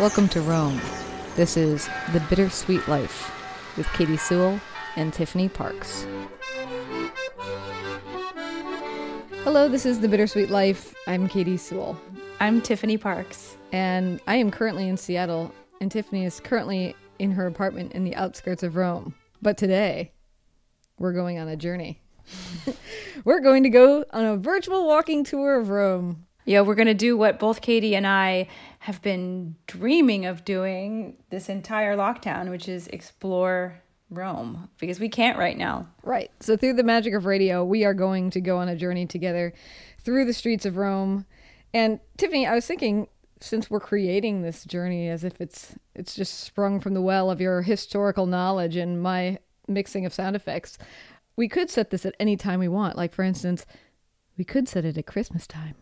Welcome to Rome. This is The Bittersweet Life with Katy Sewell and Tiffany Parks. Hello, this is The Bittersweet Life. I'm Katy Sewell. I'm Tiffany Parks. And I am currently in Seattle, and Tiffany is currently in her apartment in the outskirts of Rome. But today, we're going on a journey. we're going to go on a virtual walking tour of Rome. Yeah, we're going to do what both Katy and I have been dreaming of doing this entire lockdown, which is explore Rome because we can't right now. Right. So, through the magic of radio, we are going to go on a journey together through the streets of Rome. And Tiffany, I was thinking since we're creating this journey as if it's it's just sprung from the well of your historical knowledge and my mixing of sound effects, we could set this at any time we want. Like for instance, we could set it at Christmas time.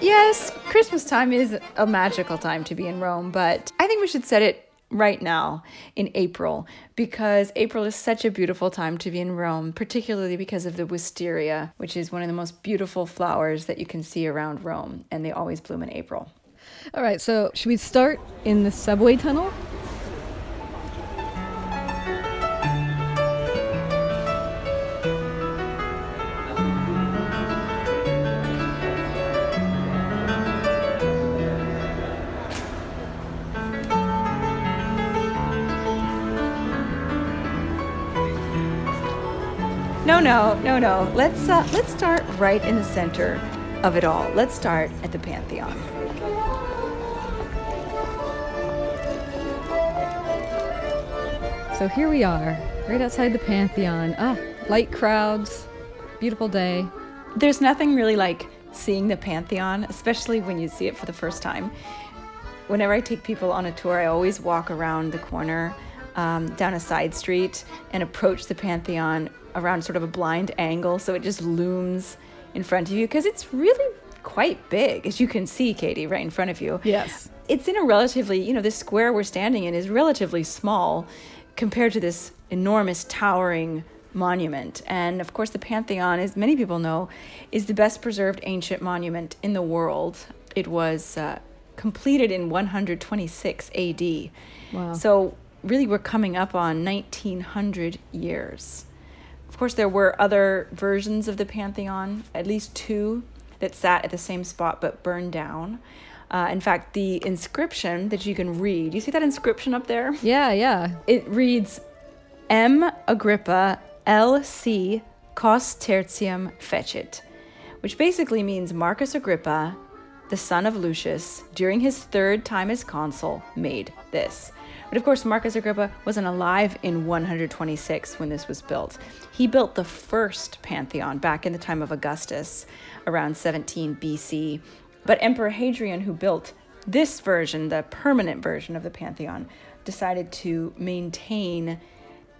Yes, Christmas time is a magical time to be in Rome, but I think we should set it right now in April because April is such a beautiful time to be in Rome, particularly because of the wisteria, which is one of the most beautiful flowers that you can see around Rome, and they always bloom in April. All right, so should we start in the subway tunnel? No, no, no. Let's uh, let's start right in the center of it all. Let's start at the Pantheon. So here we are, right outside the Pantheon. Ah, light crowds, beautiful day. There's nothing really like seeing the Pantheon, especially when you see it for the first time. Whenever I take people on a tour, I always walk around the corner um, down a side street and approach the Pantheon around sort of a blind angle so it just looms in front of you because it's really quite big, as you can see, Katy, right in front of you. Yes. It's in a relatively, you know, this square we're standing in is relatively small compared to this enormous towering monument. And of course, the Pantheon, as many people know, is the best preserved ancient monument in the world. It was uh, completed in 126 AD. Wow. So, really, we're coming up on 1900 years. Of course, there were other versions of the Pantheon, at least two that sat at the same spot but burned down. Uh, in fact, the inscription that you can read, you see that inscription up there? Yeah, yeah. It reads M. Agrippa L. C. Cos tertium fecit, which basically means Marcus Agrippa, the son of Lucius, during his third time as consul, made this. But of course, Marcus Agrippa wasn't alive in 126 when this was built. He built the first Pantheon back in the time of Augustus, around 17 BC. But Emperor Hadrian, who built this version, the permanent version of the Pantheon, decided to maintain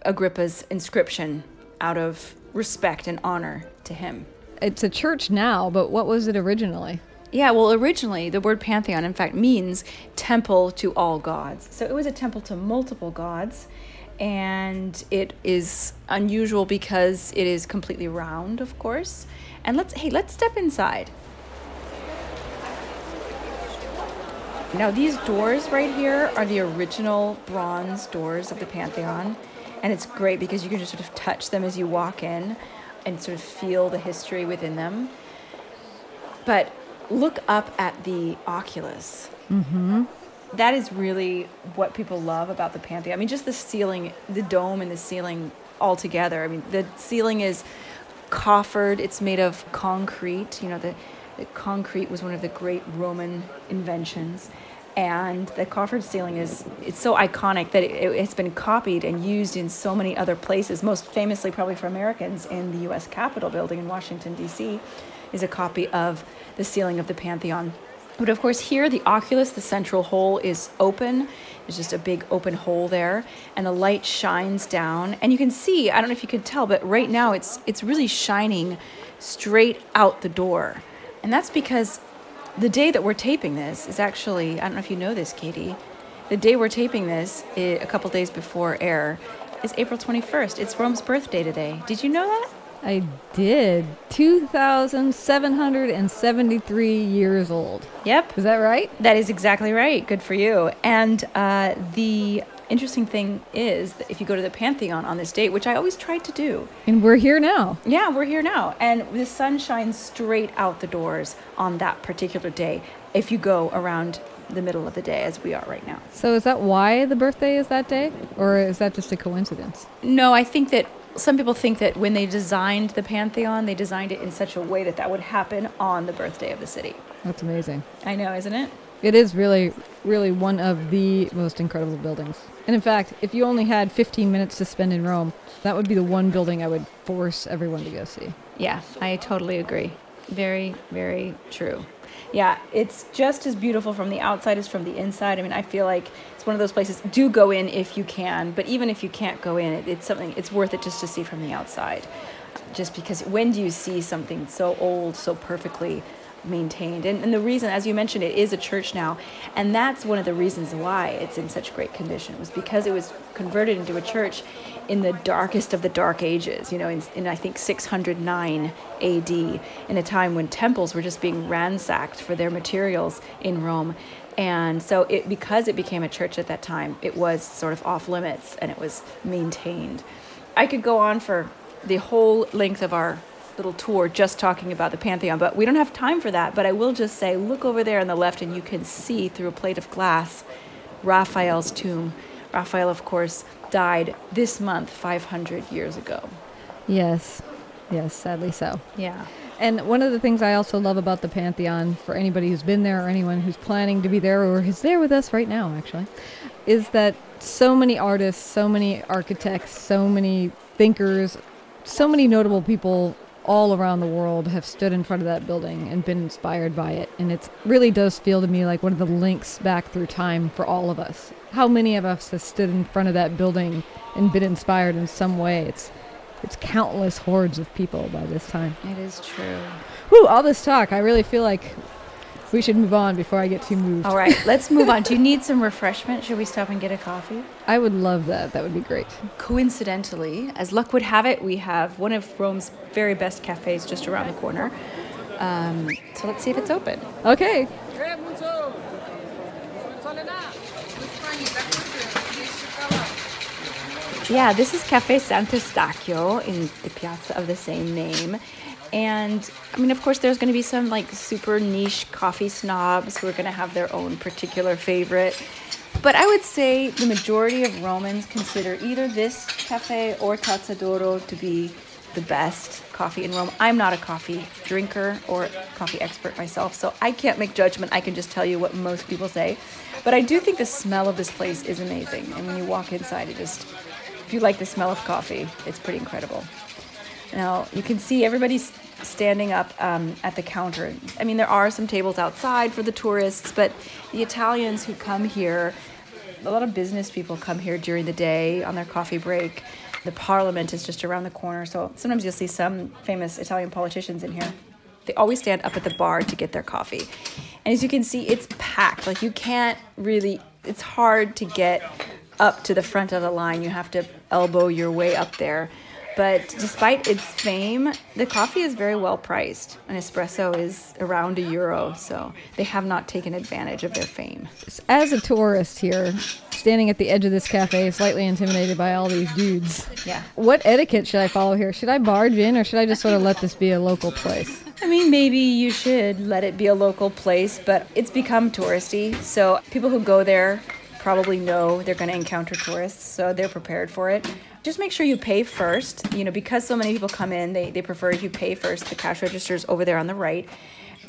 Agrippa's inscription out of respect and honor to him. It's a church now, but what was it originally? Yeah, well, originally the word pantheon, in fact, means temple to all gods. So it was a temple to multiple gods, and it is unusual because it is completely round, of course. And let's hey, let's step inside. Now, these doors right here are the original bronze doors of the Pantheon, and it's great because you can just sort of touch them as you walk in and sort of feel the history within them. But look up at the oculus. Mm-hmm. That is really what people love about the Pantheon. I mean, just the ceiling, the dome and the ceiling all together. I mean, the ceiling is coffered. It's made of concrete. You know, the, the concrete was one of the great Roman inventions. And the coffered ceiling is it's so iconic that it, it's been copied and used in so many other places. Most famously, probably for Americans, in the U.S. Capitol building in Washington D.C., is a copy of the ceiling of the Pantheon. But of course, here the oculus, the central hole, is open. There's just a big open hole there, and the light shines down. And you can see, I don't know if you can tell, but right now it's it's really shining straight out the door. And that's because the day that we're taping this is actually, I don't know if you know this, Katy. The day we're taping this, a couple days before air, is April 21st. It's Rome's birthday today. Did you know that? I did. 2,773 years old. Yep. Is that right? That is exactly right. Good for you. And uh, the interesting thing is that if you go to the Pantheon on this date, which I always try to do, And we're here now. yeah, we're here now. And the sun shines straight out the doors on that particular day if you go around the middle of the day as we are right now. So is that why the birthday is that day? Or is that just a coincidence? No, I think that some people think that when they designed the Pantheon, they designed it in such a way that that would happen on the birthday of the city. That's amazing. I know, isn't it? It is really, really one of the most incredible buildings. And in fact, if you only had 15 minutes to spend in Rome, that would be the one building I would force everyone to go see. Yeah, I totally agree. Very, very true. Yeah, it's just as beautiful from the outside as from the inside. I mean, I feel like it's one of those places. Do go in if you can, but even if you can't go in, it, it's something. It's worth it just to see from the outside. Just because when do you see something so old, so perfectly maintained? And, and the reason, as you mentioned, it is a church now, and that's one of the reasons why it's in such great condition was because it was converted into a church in the darkest of the dark ages. You know, in, in I think 609 A.D. in a time when temples were just being ransacked for their materials in Rome. And so, it, because it became a church at that time, it was sort of off limits and it was maintained. I could go on for the whole length of our little tour just talking about the Pantheon, but we don't have time for that. But I will just say look over there on the left, and you can see through a plate of glass Raphael's tomb. Raphael, of course, died this month 500 years ago. Yes. Yes, sadly so. Yeah. And one of the things I also love about the Pantheon, for anybody who's been there or anyone who's planning to be there or is there with us right now, actually, is that so many artists, so many architects, so many thinkers, so many notable people all around the world have stood in front of that building and been inspired by it. And it really does feel to me like one of the links back through time for all of us. How many of us have stood in front of that building and been inspired in some way? It's it's countless hordes of people by this time. It is true. Whew, all this talk, I really feel like we should move on before I get too moved. All right, let's move on. Do you need some refreshment? Should we stop and get a coffee? I would love that. That would be great. Coincidentally, as luck would have it, we have one of Rome's very best cafes just around the corner. Um, so let's see if it's open. Okay. Yeah, this is Cafe Sant'Eustachio in the piazza of the same name. And I mean, of course, there's going to be some like super niche coffee snobs who are going to have their own particular favorite. But I would say the majority of Romans consider either this cafe or Tazza d'Oro to be the best coffee in Rome. I'm not a coffee drinker or coffee expert myself, so I can't make judgment. I can just tell you what most people say. But I do think the smell of this place is amazing. And when you walk inside, it just, if you like the smell of coffee, it's pretty incredible. Now, you can see everybody's standing up um, at the counter. I mean, there are some tables outside for the tourists, but the Italians who come here, a lot of business people come here during the day on their coffee break. The parliament is just around the corner, so sometimes you'll see some famous Italian politicians in here. They always stand up at the bar to get their coffee. And as you can see, it's packed. Like, you can't really, it's hard to get up to the front of the line. You have to elbow your way up there. But despite its fame, the coffee is very well priced. An espresso is around a euro, so they have not taken advantage of their fame. As a tourist here, standing at the edge of this cafe, slightly intimidated by all these dudes. Yeah. What etiquette should I follow here? Should I barge in or should I just sort of let this be a local place? I mean, maybe you should let it be a local place, but it's become touristy. So people who go there probably know they're going to encounter tourists, so they're prepared for it. Just make sure you pay first. You know, because so many people come in, they, they prefer you pay first. The cash register's over there on the right.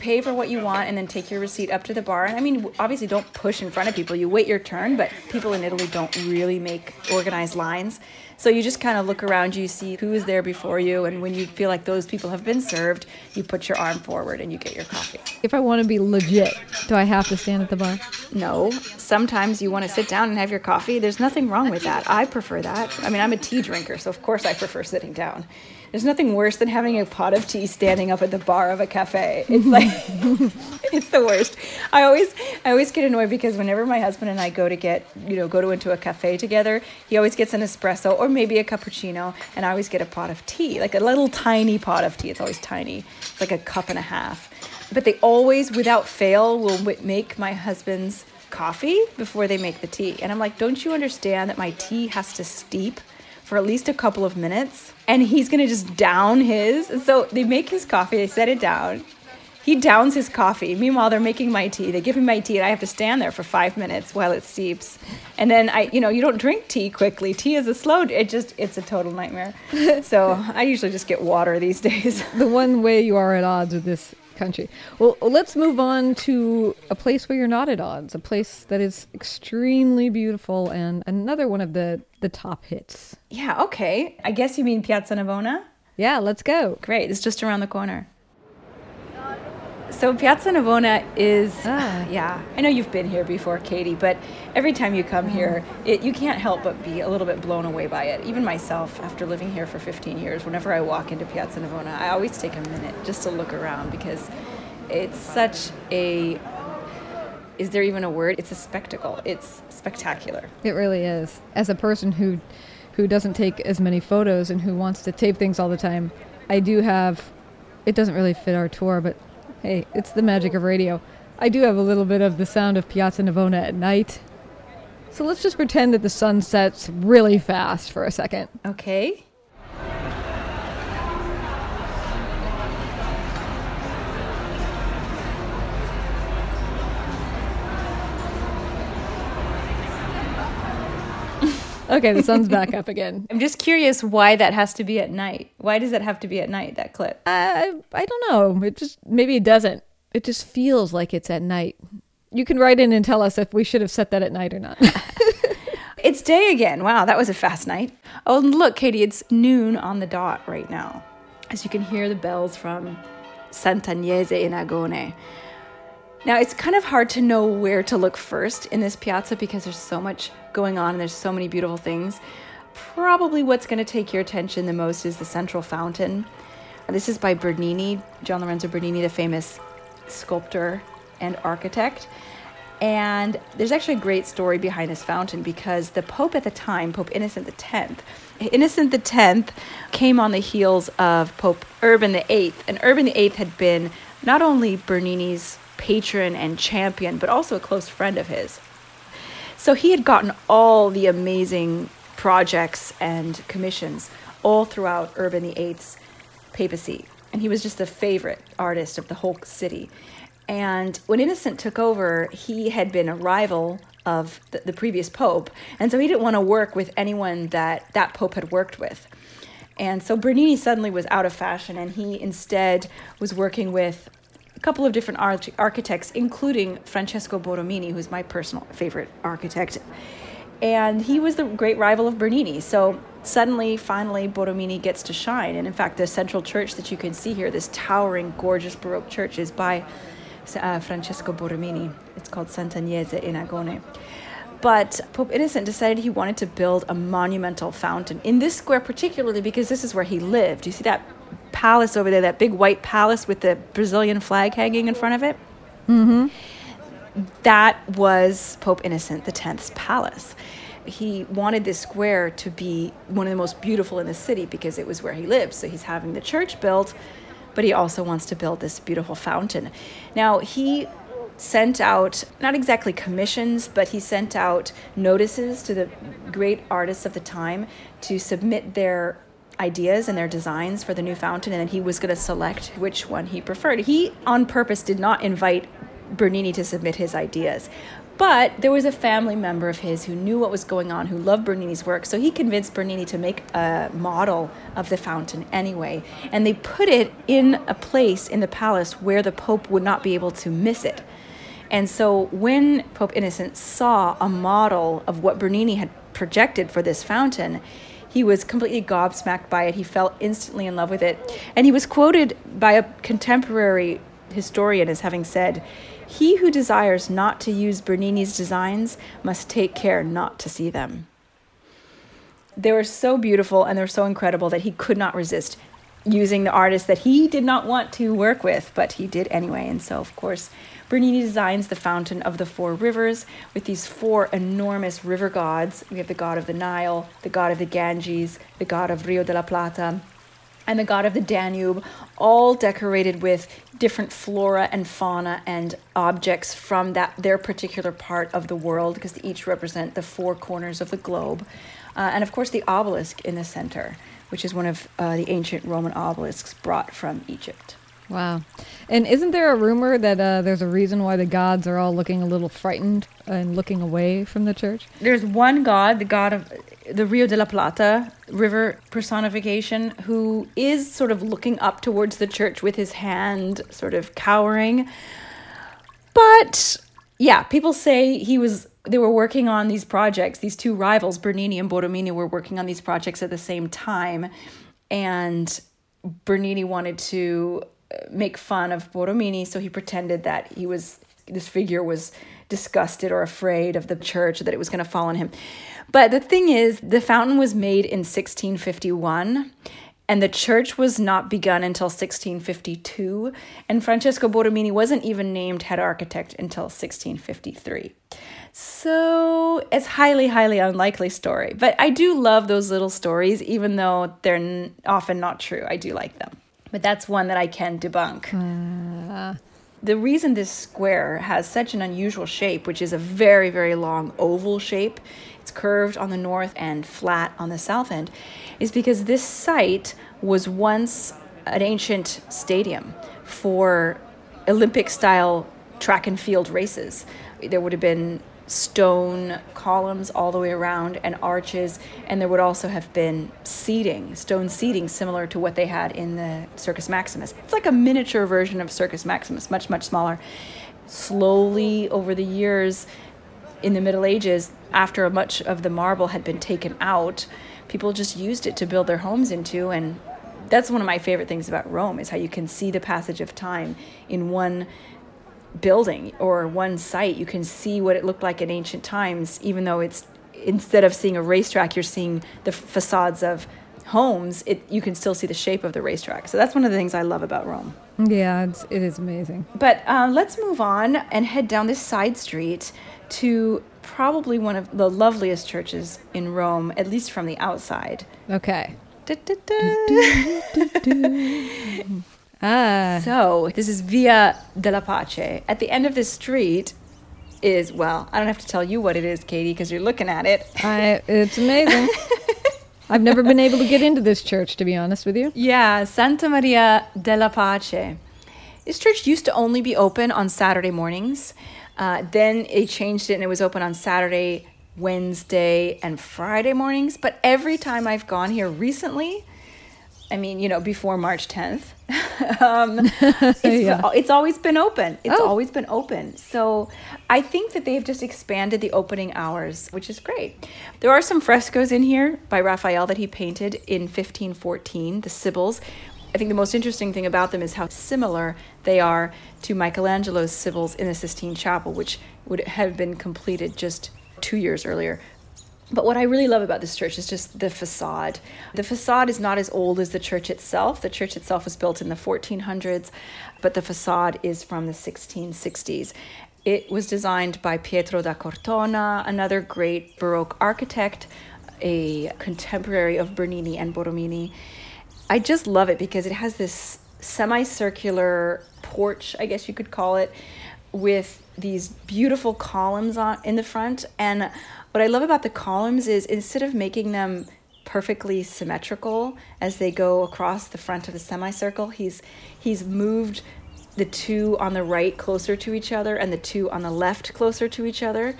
Pay for what you want and then take your receipt up to the bar. And I mean, obviously, don't push in front of people. You wait your turn, but people in Italy don't really make organized lines. So you just kind of look around you, see who is there before you, and when you feel like those people have been served, you put your arm forward and you get your coffee. If I want to be legit, do I have to stand at the bar? No, sometimes you want to sit down and have your coffee. There's nothing wrong with that. I prefer that. I mean, I'm a tea drinker, so of course I prefer sitting down. There's nothing worse than having a pot of tea standing up at the bar of a cafe. It's like it's the worst. I always I always get annoyed because whenever my husband and I go to get, you know, go to into a cafe together, he always gets an espresso or maybe a cappuccino and I always get a pot of tea, like a little tiny pot of tea. It's always tiny. It's like a cup and a half. But they always without fail will make my husband's coffee before they make the tea. And I'm like, "Don't you understand that my tea has to steep for at least a couple of minutes and he's to just down his?" So they make his coffee, they set it down he downs his coffee. Meanwhile, they're making my tea. They give me my tea, and I have to stand there for five minutes while it steeps. And then I, you know, you don't drink tea quickly. Tea is a slow. It just, it's a total nightmare. so I usually just get water these days. the one way you are at odds with this country. Well, let's move on to a place where you're not at odds. A place that is extremely beautiful, and another one of the the top hits. Yeah. Okay. I guess you mean Piazza Navona. Yeah. Let's go. Great. It's just around the corner. So Piazza Navona is, ah. yeah, I know you've been here before, Katy, but every time you come here, it, you can't help but be a little bit blown away by it. Even myself, after living here for 15 years, whenever I walk into Piazza Navona, I always take a minute just to look around because it's such a is there even a word? It's a spectacle. It's spectacular. It really is. As a person who who doesn't take as many photos and who wants to tape things all the time, I do have it doesn't really fit our tour, but Hey, it's the magic of radio. I do have a little bit of the sound of Piazza Navona at night. So let's just pretend that the sun sets really fast for a second. Okay. Okay, the sun's back up again. I'm just curious why that has to be at night. Why does that have to be at night, that clip? Uh, I don't know. It just, maybe it doesn't. It just feels like it's at night. You can write in and tell us if we should have set that at night or not. it's day again. Wow, that was a fast night. Oh, look, Katy, it's noon on the dot right now. As you can hear the bells from Sant'Agnese in Agone. Now, it's kind of hard to know where to look first in this piazza because there's so much going on and there's so many beautiful things. Probably what's going to take your attention the most is the central fountain. This is by Bernini, Gian Lorenzo Bernini, the famous sculptor and architect. And there's actually a great story behind this fountain because the Pope at the time, Pope Innocent the X, Innocent the X came on the heels of Pope Urban VIII. And Urban VIII had been not only Bernini's patron and champion, but also a close friend of his. So he had gotten all the amazing projects and commissions all throughout Urban VIII's papacy. And he was just a favorite artist of the whole city. And when Innocent took over, he had been a rival of the, the previous pope. And so he didn't want to work with anyone that that pope had worked with. And so Bernini suddenly was out of fashion, and he instead was working with couple of different architects, including Francesco Borromini, who's my personal favorite architect. And he was the great rival of Bernini. So suddenly, finally, Borromini gets to shine. And in fact, the central church that you can see here, this towering, gorgeous Baroque church, is by uh, Francesco Borromini. It's called Sant'Agnese in Agone. But Pope Innocent decided he wanted to build a monumental fountain in this square, particularly because this is where he lived. You see that palace over there, that big white palace with the Brazilian flag hanging in front of it. Mm-hmm. That was Pope Innocent X's palace. He wanted this square to be one of the most beautiful in the city because it was where he lived. So he's having the church built, but he also wants to build this beautiful fountain. Now, he sent out not exactly commissions, but he sent out notices to the great artists of the time to submit their ideas and their designs for the new fountain, and then he was going to select which one he preferred. He, on purpose, did not invite Bernini to submit his ideas. But there was a family member of his who knew what was going on, who loved Bernini's work, so he convinced Bernini to make a model of the fountain anyway. And they put it in a place in the palace where the Pope would not be able to miss it. And so when Pope Innocent saw a model of what Bernini had projected for this fountain, he was completely gobsmacked by it. He fell instantly in love with it. And he was quoted by a contemporary historian as having said, He who desires not to use Bernini's designs must take care not to see them. They were so beautiful and they were so incredible that he could not resist using the artist that he did not want to work with, but he did anyway. And so, of course, Bernini designs the Fountain of the Four Rivers with these four enormous river gods. We have the god of the Nile, the god of the Ganges, the god of Rio de la Plata, and the god of the Danube, all decorated with different flora and fauna and objects from that their particular part of the world, because they each represent the four corners of the globe. Uh, and of course, the obelisk in the center, which is one of uh, the ancient Roman obelisks brought from Egypt. Wow. And isn't there a rumor that uh, there's a reason why the gods are all looking a little frightened and looking away from the church? There's one god, the god of the Rio de la Plata river personification, who is sort of looking up towards the church with his hand sort of cowering. But yeah, people say he was they were working on these projects. These two rivals, Bernini and Borromini, were working on these projects at the same time, and Bernini wanted to uh, make fun of Borromini, so he pretended that he was this figure was disgusted or afraid of the church that it was going to fall on him. But the thing is, the fountain was made in 1651 and the church was not begun until 1652 and Francesco Borromini wasn't even named head architect until 1653. So it's highly, highly unlikely story. But I do love those little stories, even though they're n- often not true. I do like them. But that's one that I can debunk. Uh. The reason this square has such an unusual shape, which is a very, very long oval shape, it's curved on the north and flat on the south end, is because this site was once an ancient stadium for Olympic style track and field races. There would have been stone columns all the way around and arches, and there would also have been seating, stone seating, similar to what they had in the Circus Maximus. It's like a miniature version of Circus Maximus, much, much smaller. Slowly over the years, in the Middle Ages, after much of the marble had been taken out, people just used it to build their homes into and that's one of my favorite things about Rome is how you can see the passage of time in one building or one site, you can see what it looked like in ancient times, even though it's instead of seeing a racetrack, you're seeing the facades of homes. It you can still see the shape of the racetrack. So that's one of the things I love about Rome. Yeah, it's, it is amazing. But uh, let's move on and head down this side street to probably one of the loveliest churches in Rome, at least from the outside. Okay. Ah. So this is Via della Pace. At the end of this street is well, I don't have to tell you what it is, Katy, because you're looking at it. I, it's amazing. I've never been able to get into this church, to be honest with you. Yeah, Santa Maria della Pace. This church used to only be open on Saturday mornings. Uh, then it changed it and it was open on Saturday, Wednesday, and Friday mornings. But every time I've gone here recently, I mean, you know, before March 10th. um, it's, yeah. it's always been open. It's oh. always been open. So I think that they've just expanded the opening hours, which is great. There are some frescoes in here by Raphael that he painted in 1514, the Sibyls. I think the most interesting thing about them is how similar they are to Michelangelo's Sibyls in the Sistine Chapel, which would have been completed just two years earlier. But what I really love about this church is just the facade. The facade is not as old as the church itself. The church itself was built in the 1400s, but the facade is from the 1660s. It was designed by Pietro da Cortona, another great Baroque architect, a contemporary of Bernini and Borromini. I just love it because it has this semicircular porch, I guess you could call it, with these beautiful columns on in the front and what I love about the columns is instead of making them perfectly symmetrical as they go across the front of the semicircle, he's he's moved the two on the right closer to each other and the two on the left closer to each other.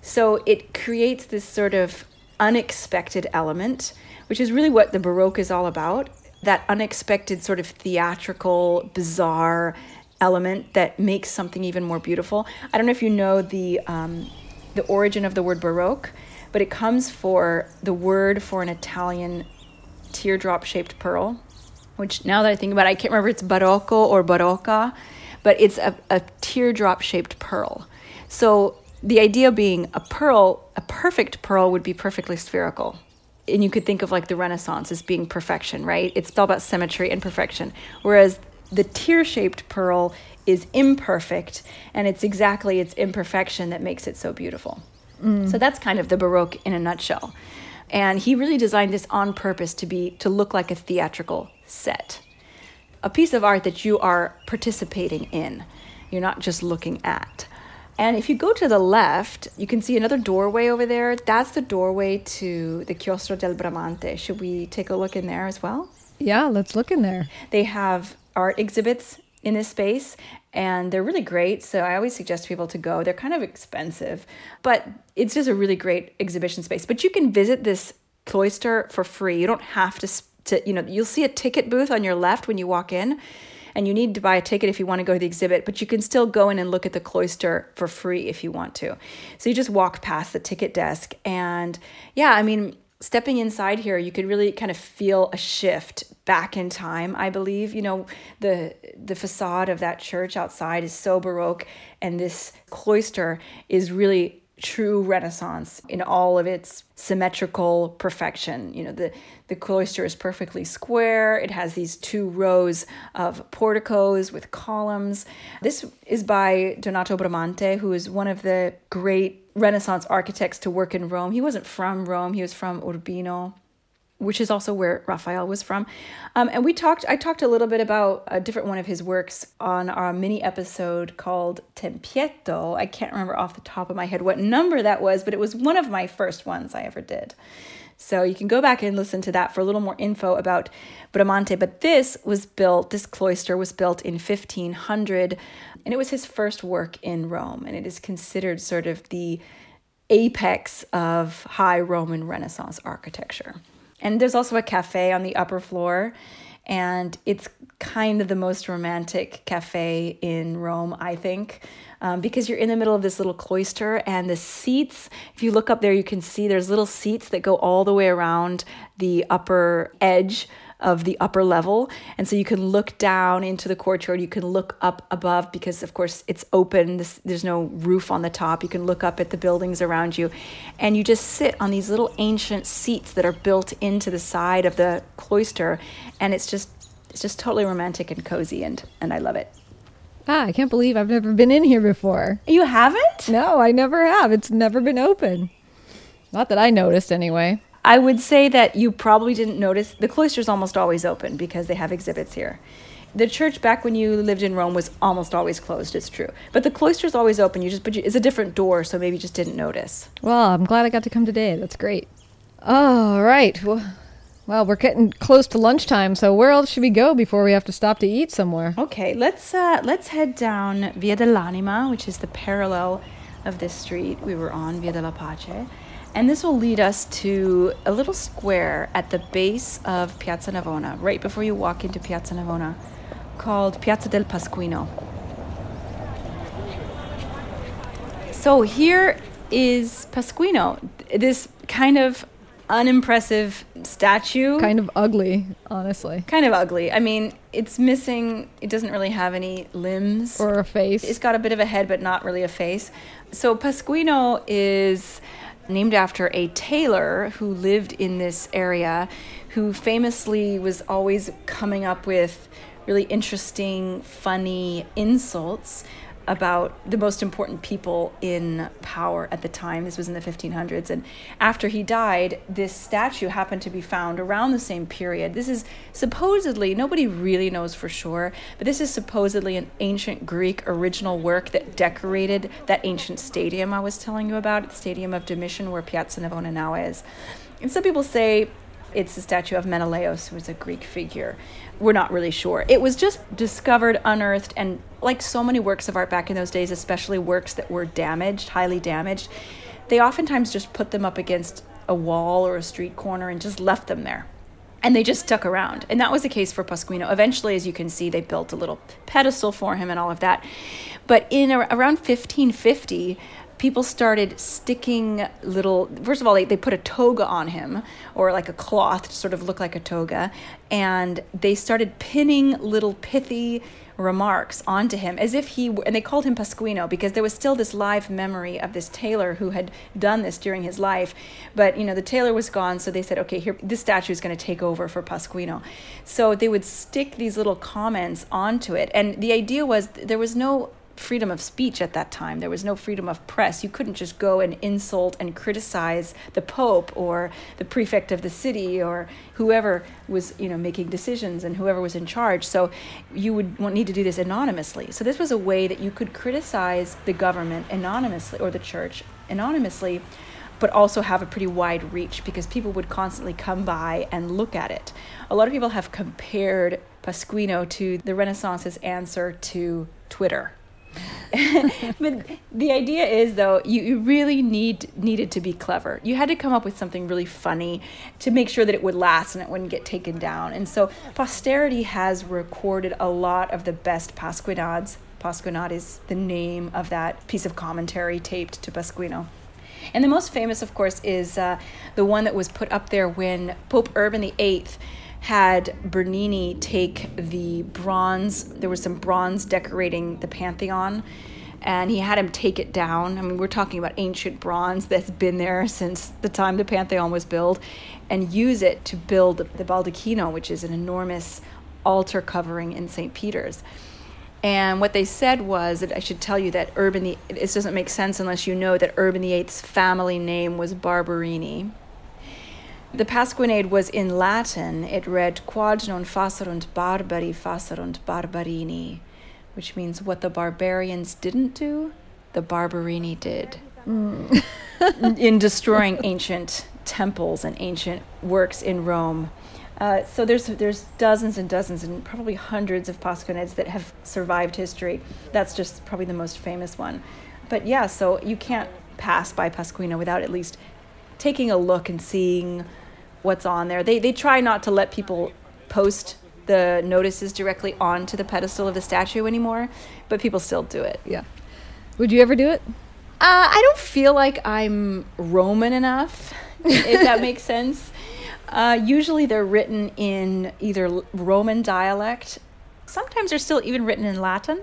So it creates this sort of unexpected element, which is really what the Baroque is all about that unexpected, sort of theatrical, bizarre element that makes something even more beautiful. I don't know if you know the um, the origin of the word Baroque, but it comes for the word for an Italian teardrop shaped pearl, which now that I think about it, I can't remember it's Barocco or Barocca, but it's a, a teardrop shaped pearl. So the idea being a pearl, a perfect pearl would be perfectly spherical. and you could think of like the Renaissance as being perfection, right? It's all about symmetry and perfection. Whereas the tear shaped pearl is imperfect, and it's exactly its imperfection that makes it so beautiful. Mm. So that's kind of the Baroque in a nutshell. And he really designed this on purpose to be to look like a theatrical set. A piece of art that you are participating in. You're not just looking at. And if you go to the left, you can see another doorway over there. That's the doorway to the Chiostro del Bramante. Should we take a look in there as well? Yeah, let's look in there. They have art exhibits in this space and they're really great. So I always suggest people to go. They're kind of expensive, but it's just a really great exhibition space. But you can visit this cloister for free. You don't have to to you know, you'll see a ticket booth on your left when you walk in and you need to buy a ticket if you want to go to the exhibit, but you can still go in and look at the cloister for free if you want to. So you just walk past the ticket desk and yeah, I mean, stepping inside here, you could really kind of feel a shift back in time. I believe, you know, the the facade of that church outside is so baroque, and this cloister is really true renaissance in all of its symmetrical perfection you know the the cloister is perfectly square it has these two rows of porticos with columns this is by donato bramante who is one of the great Renaissance architects to work in Rome. He wasn't from Rome, he was from Urbino, which is also where Raphael was from. Um, and we talked, I talked a little bit about a different one of his works on our mini episode called Tempietto. I can't remember off the top of my head what number that was, but it was one of my first ones I ever did. So you can go back and listen to that for a little more info about Bramante. But this was built, this cloister was built in 1500 and it was his first work in Rome, and it is considered sort of the apex of high Roman Renaissance architecture. And there's also a cafe on the upper floor, and it's kind of the most romantic cafe in Rome, I think. Um, because you're in the middle of this little cloister and the seats if you look up there you can see there's little seats that go all the way around the upper edge of the upper level. And so you can look down into the courtyard, you can look up above because, of course, it's open, this, there's no roof on the top. You can look up at the buildings around you, and you just sit on these little ancient seats that are built into the side of the cloister, and it's just it's just totally romantic and cozy and and I love it. Ah, I can't believe I've never been in here before. You haven't? No, I never have. It's never been open. Not that I noticed anyway. I would say that you probably didn't notice the cloister's almost always open because they have exhibits here. The church back when you lived in Rome was almost always closed. It's true, but the cloister's always open. You just but you, it's a different door, so maybe you just didn't notice. Well, I'm glad I got to come today. That's great. All right. Well, well, we're getting close to lunchtime, so where else should we go before we have to stop to eat somewhere? Okay, let's uh, let's head down Via dell'Anima, which is the parallel of this street we were on, Via della Pace. And this will lead us to a little square at the base of Piazza Navona, right before you walk into Piazza Navona, called Piazza del Pasquino. So here is Pasquino, this kind of unimpressive statue. Kind of ugly, honestly. Kind of ugly. I mean, it's missing, it doesn't really have any limbs. Or a face. It's got a bit of a head, but not really a face. So Pasquino is named after a tailor who lived in this area, who famously was always coming up with really interesting, funny insults about the most important people in power at the time. This was in the 1500s. And after he died, this statue happened to be found around the same period. This is supposedly, nobody really knows for sure, but this is supposedly an ancient Greek original work that decorated that ancient stadium I was telling you about, the Stadium of Domitian, where Piazza Navona now is. And some people say it's the statue of Menelaus, who was a Greek figure. We're not really sure. It was just discovered, unearthed, and like so many works of art back in those days, especially works that were damaged, highly damaged, they oftentimes just put them up against a wall or a street corner and just left them there. And they just stuck around. And that was the case for Pasquino. Eventually, as you can see, they built a little pedestal for him and all of that. But in around 1550, people started sticking little first of all they, they put a toga on him or like a cloth to sort of look like a toga and they started pinning little pithy remarks onto him as if he and they called him Pasquino because there was still this live memory of this tailor who had done this during his life. But you know the tailor was gone so they said okay here this statue is going to take over for Pasquino. So they would stick these little comments onto it and the idea was there was no freedom of speech at that time. There was no freedom of press. You couldn't just go and insult and criticize the pope or the prefect of the city or whoever was, you know, making decisions and whoever was in charge. So you would need to do this anonymously. So this was a way that you could criticize the government anonymously or the church anonymously but also have a pretty wide reach because people would constantly come by and look at it. A lot of people have compared Pasquino to the Renaissance's answer to Twitter but the idea is though you, you really need needed to be clever. You had to come up with something really funny to make sure that it would last and it wouldn't get taken down. And so posterity has recorded a lot of the best pasquinades. Pasquinade is the name of that piece of commentary taped to pasquino. And the most famous of course is uh, the one that was put up there when pope urban VIII had Bernini take the bronze, there was some bronze decorating the Pantheon, and he had him take it down. I mean, we're talking about ancient bronze that's been there since the time the Pantheon was built, and use it to build the Baldacchino, which is an enormous altar covering in St. Peter's. And what they said was that I should tell you that Urban the this doesn't make sense unless you know that Urban VIII's family name was Barberini the Pasquinade was in Latin. It read Quod non facerunt barbari facerunt Barberini, which means what the barbarians didn't do, the Barberini did. Mm. in destroying ancient temples and ancient works in Rome. Uh, so there's there's dozens and dozens and probably hundreds of Pasquinades that have survived history. That's just probably the most famous one. But yeah, so you can't pass by Pasquino without at least taking a look and seeing what's on there. They they try not to let people post the notices directly onto the pedestal of the statue anymore, but people still do it. Yeah. Would you ever do it? Uh, I don't feel like I'm Roman enough, if that makes sense. Uh, usually they're written in either Roman dialect. Sometimes they're still even written in Latin.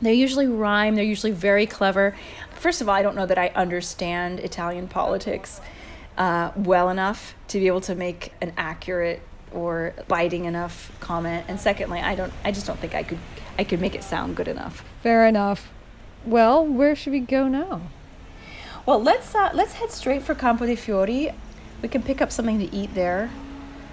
They usually rhyme. They're usually very clever. First of all, I don't know that I understand Italian politics uh, well enough to be able to make an accurate or biting enough comment. And secondly, I don't. I just don't think I could. I could make it sound good enough. Fair enough. Well, where should we go now? Well, let's uh, let's head straight for Campo dei Fiori. We can pick up something to eat there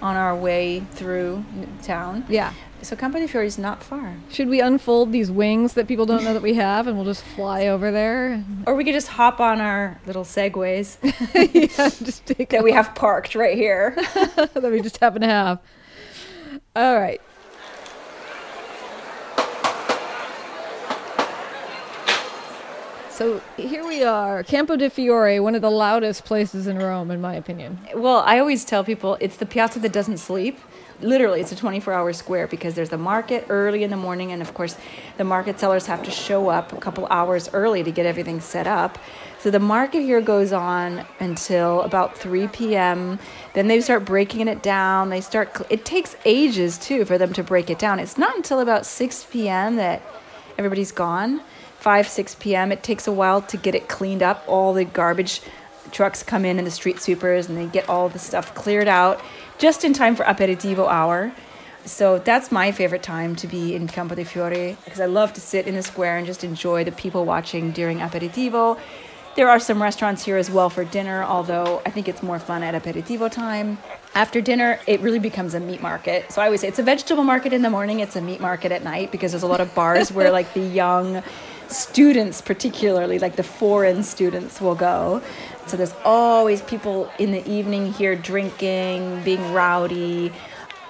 on our way through town. Yeah. So Campo dei Fiori is not far. Should we unfold these wings that people don't know that we have, and we'll just fly over there? Or we could just hop on our little segways yeah, just take that we have parked right here. that we just happen to have. All right. So here we are, Campo dei Fiori, one of the loudest places in Rome, in my opinion. Well, I always tell people it's the piazza that doesn't sleep. Literally, it's a 24 hour square because there's a market early in the morning, and of course, the market sellers have to show up a couple hours early to get everything set up. So the market here goes on until about 3 p.m. Then they start breaking it down. They start, it takes ages too for them to break it down. It's not until about 6 p.m. that everybody's gone. 5, 6 p.m. It takes a while to get it cleaned up. All the garbage trucks come in and the street sweepers and they get all the stuff cleared out just in time for aperitivo hour. So that's my favorite time to be in Campo dei Fiori because I love to sit in the square and just enjoy the people watching during aperitivo. There are some restaurants here as well for dinner, although I think it's more fun at aperitivo time. After dinner, it really becomes a meat market. So I always say it's a vegetable market in the morning, it's a meat market at night because there's a lot of bars where like the young students particularly like the foreign students will go so there's always people in the evening here drinking being rowdy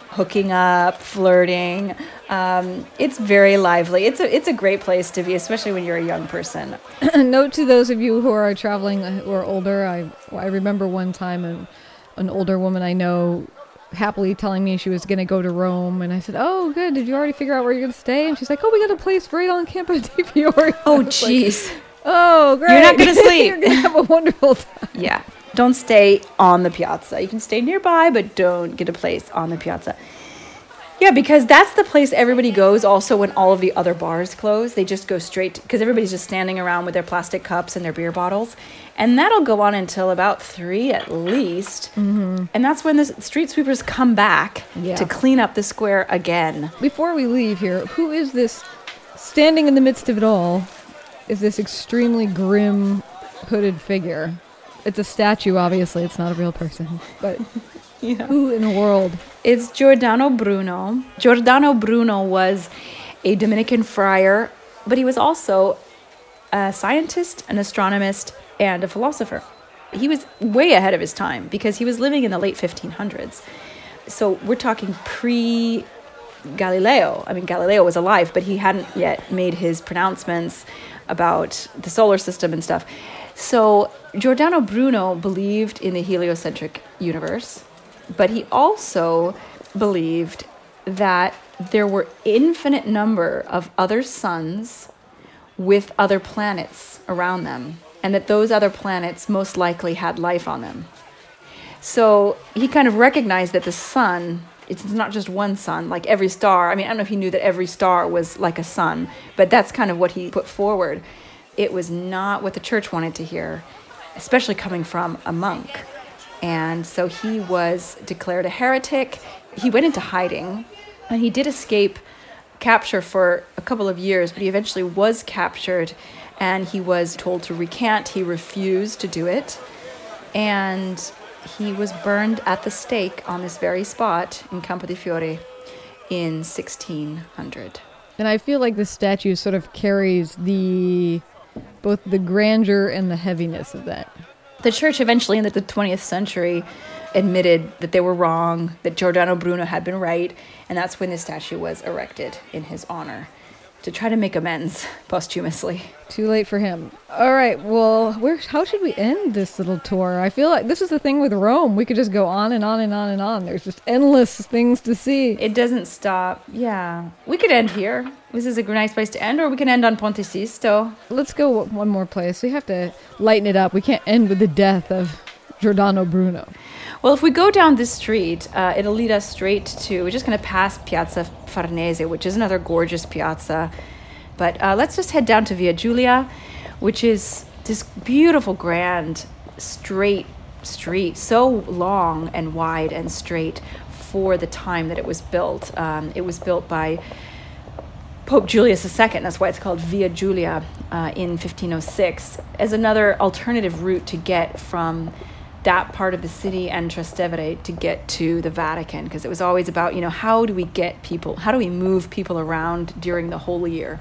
hooking up flirting um, it's very lively it's a, it's a great place to be especially when you're a young person note to those of you who are traveling who are older i, I remember one time an, an older woman i know happily telling me she was going to go to Rome. And I said, Oh, good. Did you already figure out where you're going to stay? And she's like, Oh, we got a place right on Campo dei Fiori. Oh, jeez. Like, Oh, great! You're not gonna sleep. You're gonna have a wonderful time. Yeah. Don't stay on the piazza. You can stay nearby, but don't get a place on the piazza. Yeah, because that's the place everybody goes also when all of the other bars close. They just go straight because everybody's just standing around with their plastic cups and their beer bottles. And that'll go on until about three at least. Mm-hmm. And that's when the street sweepers come back Yeah. to clean up the square again. Before we leave here, who is this standing in the midst of it all? Is this extremely grim hooded figure? It's a statue, obviously. It's not a real person. But who in the world? It's Giordano Bruno. Giordano Bruno was a Dominican friar, but he was also a scientist, an astronomist, and a philosopher. He was way ahead of his time because he was living in the late 1500s. So we're talking pre Galileo. I mean, Galileo was alive, but he hadn't yet made his pronouncements about the solar system and stuff. So Giordano Bruno believed in the heliocentric universe, but he also believed that there were infinite number of other suns with other planets around them, and that those other planets most likely had life on them. So he kind of recognized that the sun, it's not just one sun, like every star. I mean, I don't know if he knew that every star was like a sun, but that's kind of what he put forward. It was not what the church wanted to hear, especially coming from a monk. And so he was declared a heretic. He went into hiding, and he did escape capture for a couple of years, but he eventually was captured and he was told to recant. He refused to do it. And he was burned at the stake on this very spot in Campo dei Fiori in 1600. And I feel like this statue sort of carries the both the grandeur and the heaviness of that. The church eventually in the 20th century admitted that they were wrong, that Giordano Bruno had been right, and that's when this statue was erected in his honor to try to make amends posthumously. Too late for him. All right. Well, where? How should we end this little tour? I feel like this is the thing with Rome. We could just go on and on and on and on. There's just endless things to see. It doesn't stop. Yeah. We could end here. This is a nice place to end, or we can end on Ponte Sisto. Let's go one more place. We have to lighten it up. We can't end with the death of Giordano Bruno. Well, if we go down this street, uh, it'll lead us straight to, we're just going to pass Piazza Farnese, which is another gorgeous piazza. But uh, let's just head down to Via Giulia, which is this beautiful, grand, straight street, so long and wide and straight for the time that it was built. Um, it was built by Pope Julius II, that's why it's called Via Giulia uh, in 1506, as another alternative route to get from that part of the city and Trastevere to get to the Vatican, because it was always about, you know, how do we get people, how do we move people around during the whole year?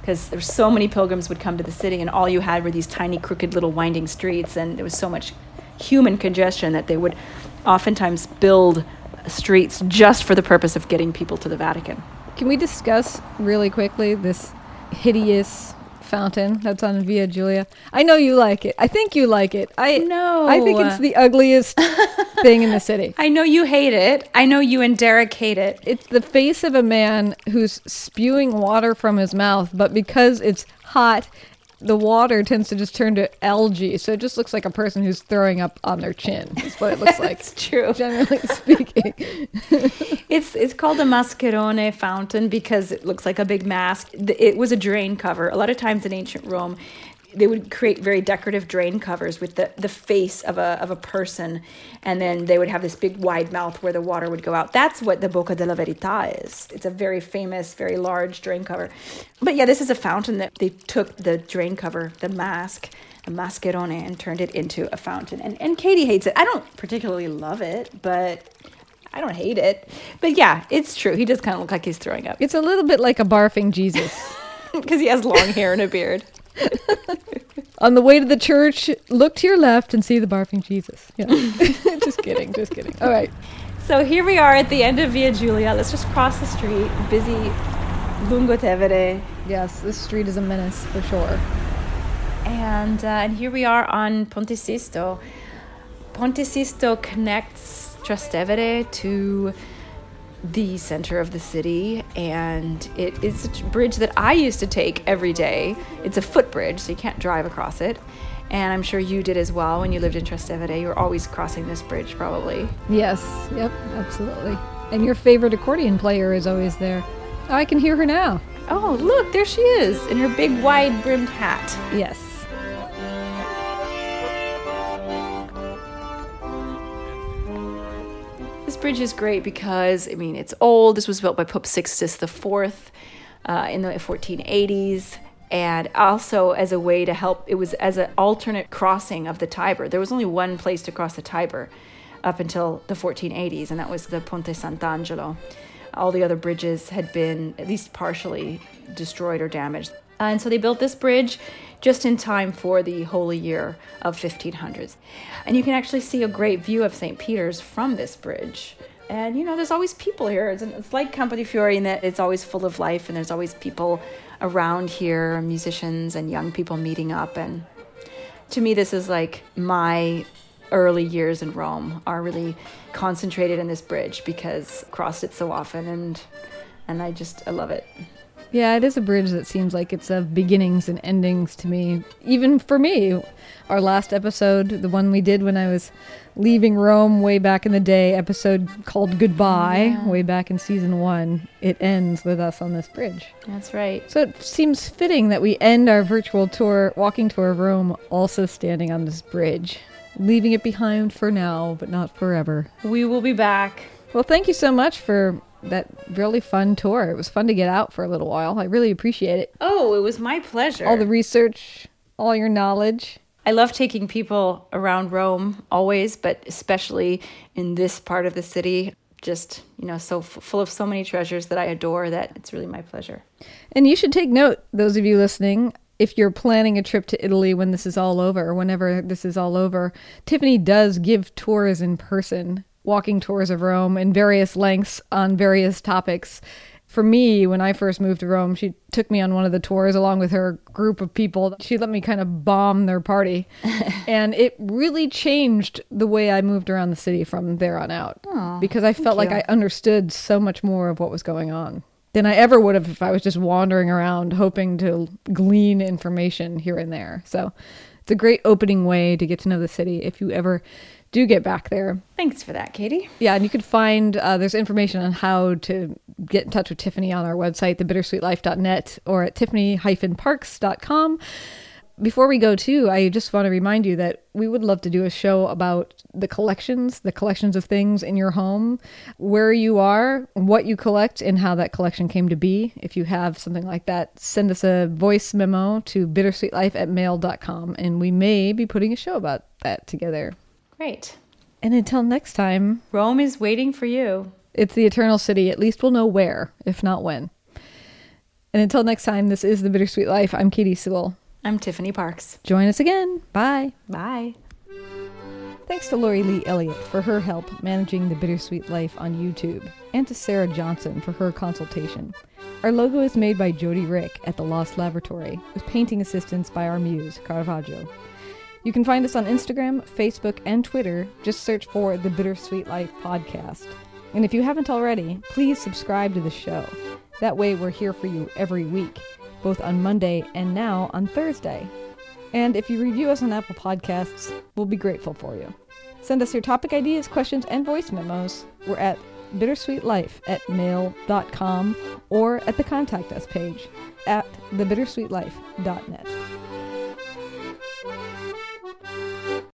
Because there's so many pilgrims would come to the city, and all you had were these tiny, crooked, little winding streets, and there was so much human congestion that they would oftentimes build streets just for the purpose of getting people to the Vatican. Can we discuss really quickly this hideous fountain that's on Via Giulia? I know you like it. I think you like it. I know. I think it's the ugliest thing in the city. I know you hate it. I know you and Derek hate it. It's the face of a man who's spewing water from his mouth, but because it's hot, the water tends to just turn to algae. So it just looks like a person who's throwing up on their chin. That's what it looks like. It's true. Generally speaking. It's it's called a mascherone fountain because it looks like a big mask. It was a drain cover. A lot of times in ancient Rome, they would create very decorative drain covers with the, the face of a of a person, and then they would have this big wide mouth where the water would go out. That's what the Bocca della Verità is. It's a very famous, very large drain cover. But yeah, this is a fountain that they took the drain cover, the mask, a mascherone, and turned it into a fountain. And and Katy hates it. I don't particularly love it, but I don't hate it. But yeah, it's true. He does kind of look like he's throwing up It's a little bit like a barfing Jesus. because he has long hair and a beard. On the way to the church, look to your left and see the barfing Jesus. Yeah. just kidding, just kidding. All right. So here we are at the end of Via Giulia. Let's just cross the street. Busy Lungo Tevere. Yes, this street is a menace for sure. And, uh, and here we are on Ponte Sisto. Ponte Sisto connects Trastevere to the center of the city, and it is a bridge that I used to take every day. It's a footbridge, so you can't drive across it. And I'm sure you did as well when you lived in Trastevere. You were always crossing this bridge, probably. Yes, yep, absolutely. And your favorite accordion player is always there. Oh, I can hear her now. Oh, look, there she is in her big wide brimmed hat. Yes. Bridge is great because, I mean, it's old. This was built by Pope Sixtus IV uh, in the 1480s. And also as a way to help, it was as an alternate crossing of the Tiber. There was only one place to cross the Tiber up until the 1480s, and that was the Ponte Sant'Angelo. All the other bridges had been at least partially destroyed or damaged. And so they built this bridge just in time for the holy year of 1500s. And you can actually see a great view of St. Peter's from this bridge. And you know, there's always people here. It's, it's like Campo Fiore in that it's always full of life, and there's always people around here, musicians and young people meeting up. And to me, this is like my early years in Rome are really concentrated in this bridge because crossed it so often, and and I just I love it. Yeah, it is a bridge that seems like it's of beginnings and endings to me. Even for me, our last episode, the one we did when I was leaving Rome way back in the day, episode called Goodbye, Yeah. way back in season one, it ends with us on this bridge. That's right. So it seems fitting that we end our virtual tour, walking tour of Rome, also standing on this bridge, leaving it behind for now, but not forever. We will be back. Well, thank you so much for that really fun tour. It was fun to get out for a little while. I really appreciate it. Oh, it was my pleasure. All the research, all your knowledge. I love taking people around Rome always, but especially in this part of the city. Just, you know, so f- full of so many treasures that I adore that it's really my pleasure. And you should take note, those of you listening, if you're planning a trip to Italy when this is all over, or whenever this is all over, Tiffany does give tours in person, walking tours of Rome in various lengths on various topics. For me, when I first moved to Rome, she took me on one of the tours along with her group of people. She let me kind of bomb their party. and it really changed the way I moved around the city from there on out. because I felt like you. I understood so much more of what was going on than I ever would have if I was just wandering around hoping to glean information here and there. So it's a great opening way to get to know the city if you ever do get back there. Thanks for that, Katy. Yeah, and you can find uh, there's information on how to get in touch with Tiffany on our website, thebittersweetlife.net, or at tiffany-parks.com. Before we go too, I just want to remind you that we would love to do a show about the collections, the collections of things in your home, where you are, what you collect, and how that collection came to be. If you have something like that, send us a voice memo to bittersweetlife at mail.com, and we may be putting a show about that together. Great. And until next time, Rome is waiting for you. it's the Eternal City. At least we'll know where, if not when. And until next time, this is The Bittersweet Life. I'm Katy Sewell. I'm Tiffany Parks. Join us again. Bye. Bye. Thanks to Lori Lee Elliott for her help managing The Bittersweet Life on YouTube, and to Sarah Johnson for her consultation. Our logo is made by Jody Rick at the Lost Laboratory, with painting assistance by our muse, Caravaggio. You can find us on Instagram, Facebook, and Twitter. Just search for The Bittersweet Life Podcast. And if you haven't already, please subscribe to the show. That way, we're here for you every week, both on Monday and now on Thursday. And if you review us on Apple Podcasts, we'll be grateful for you. Send us your topic ideas, questions, and voice memos. We're at bittersweetlife at mail.com or at the contact us page at thebittersweetlife.net.